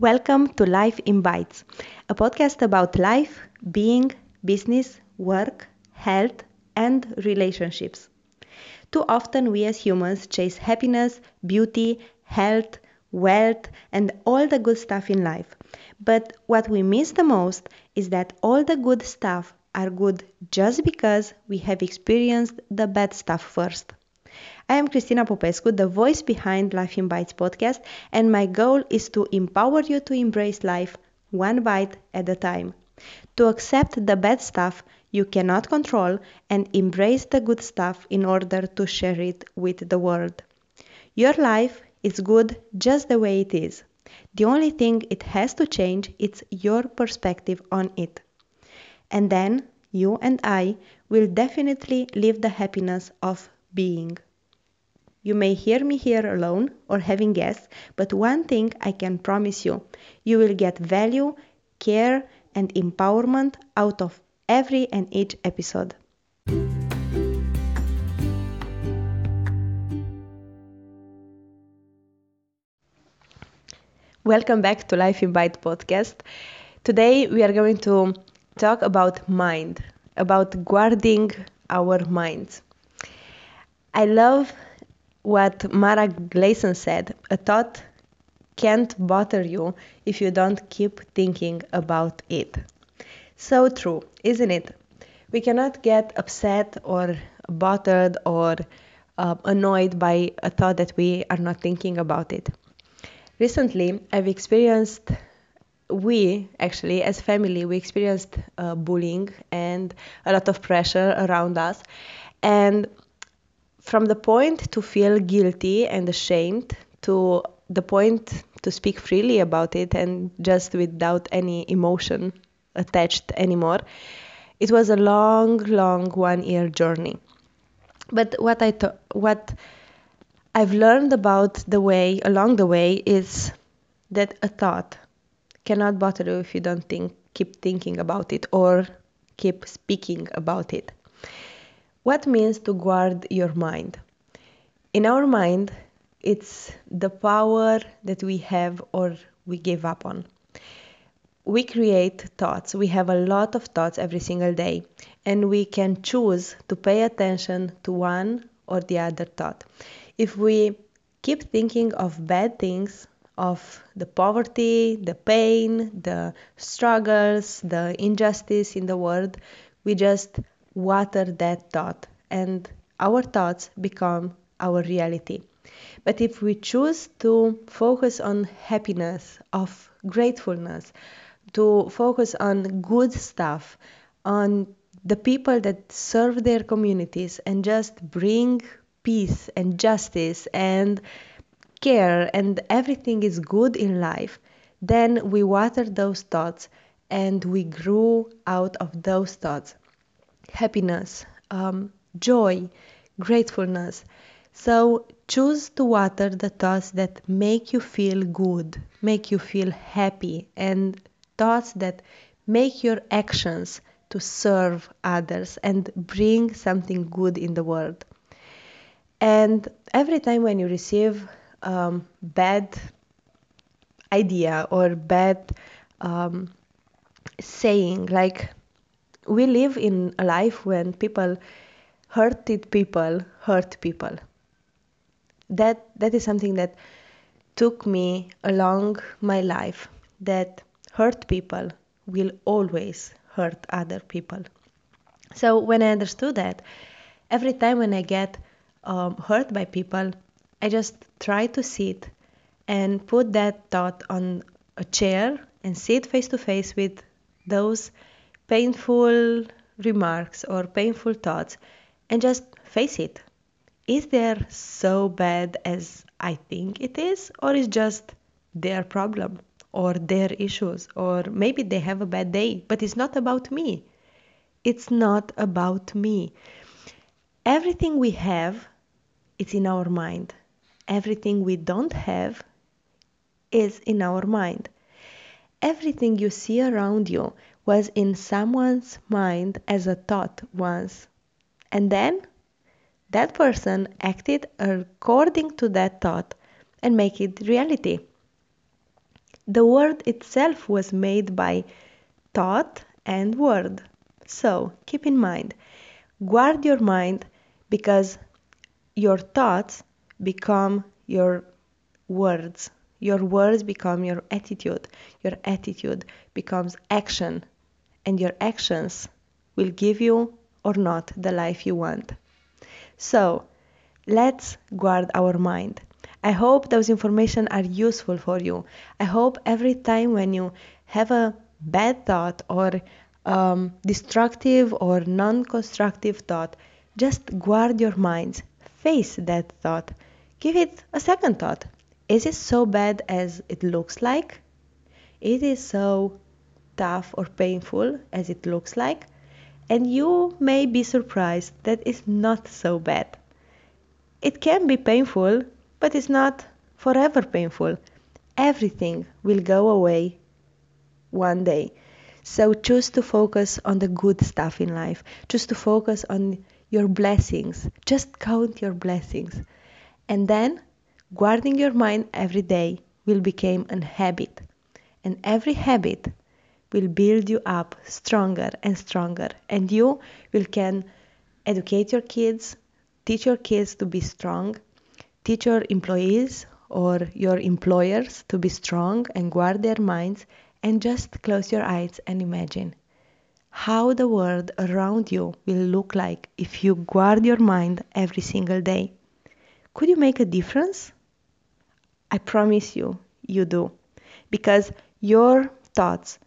Welcome to Life in Bites, a podcast about life, being, business, work, health, and relationships. Too often, we as humans chase happiness, beauty, health, wealth, and all the good stuff in life. But what we miss the most is that all the good stuff are good just because we have experienced the bad stuff first. I am Cristina Popescu, the voice behind Life in Bites podcast, and my goal is to empower you to embrace life one bite at a time. To accept the bad stuff you cannot control and embrace the good stuff in order to share it with the world. Your life is good just the way it is. The only thing it has to change is your perspective on it. And then you and I will definitely live the happiness of being. You may hear me here alone or having guests, but one thing I can promise you you will get value, care, and empowerment out of every and each episode. Welcome back to Life in Bite podcast. Today we are going to talk about mind, about guarding our minds. I love what Mara Gleason said a thought can't bother you if you don't keep thinking about it. So true, isn't it? We cannot get upset or bothered or uh, annoyed by a thought that we are not thinking about it. Recently, I've experienced, we actually, as family, we experienced uh, bullying and a lot of pressure around us. And from the point to feel guilty and ashamed to the point to speak freely about it and just without any emotion attached anymore. It was a long long one year journey. But what i th- what i've learned about the way along the way is that a thought cannot bother you if you don't think keep thinking about it or keep speaking about it what means to guard your mind? In our mind, it's the power that we have or we give up on. We create thoughts. We have a lot of thoughts every single day, and we can choose to pay attention to one or the other thought. If we keep thinking of bad things, of the poverty, the pain, the struggles, the injustice in the world, we just water that thought and our thoughts become our reality. But if we choose to focus on happiness, of gratefulness, to focus on good stuff, on the people that serve their communities and just bring peace and justice and care and everything is good in life, then we water those thoughts and we grew out of those thoughts happiness, um, joy, gratefulness. So choose to water the thoughts that make you feel good, make you feel happy, and thoughts that make your actions to serve others and bring something good in the world. And every time when you receive um, bad idea or bad um, saying, like we live in a life when people hurted people hurt people. That that is something that took me along my life. That hurt people will always hurt other people. So when I understood that, every time when I get um, hurt by people, I just try to sit and put that thought on a chair and sit face to face with those painful remarks or painful thoughts and just face it. Is there so bad as I think it is, or is just their problem or their issues, or maybe they have a bad day, but it's not about me. It's not about me. Everything we have, it's in our mind. Everything we don't have is in our mind. Everything you see around you was in someone's mind as a thought once. And then that person acted according to that thought and make it reality. The world itself was made by thought and word. So keep in mind, guard your mind because your thoughts become your words. Your words become your attitude. Your attitude becomes action. And your actions will give you or not the life you want. So, let's guard our mind. I hope those information are useful for you. I hope every time when you have a bad thought or um, destructive or non-constructive thought, just guard your mind. Face that thought. Give it a second thought. Is it so bad as it looks like? It is so tough or painful as it looks like? And you may be surprised that it's not so bad. It can be painful, but it's not forever painful. Everything will go away one day. So choose to focus on the good stuff in life. Choose to focus on your blessings. Just count your blessings. And then Guarding your mind every day will become a habit, and every habit will build you up stronger and stronger, and you will can educate your kids, teach your kids to be strong, teach your employees or your employers to be strong and guard their minds, and just close your eyes and imagine how the world around you will look like if you guard your mind every single day. Could you make a difference? I promise you, you do. Because your thoughts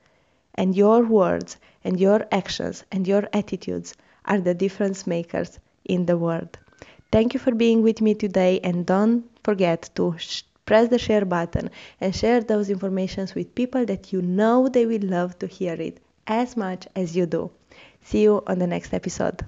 and your words and your actions and your attitudes are the difference makers in the world. Thank you for being with me today and don't forget to sh- press the share button and share those informations with people that you know they will love to hear it as much as you do. See you on the next episode.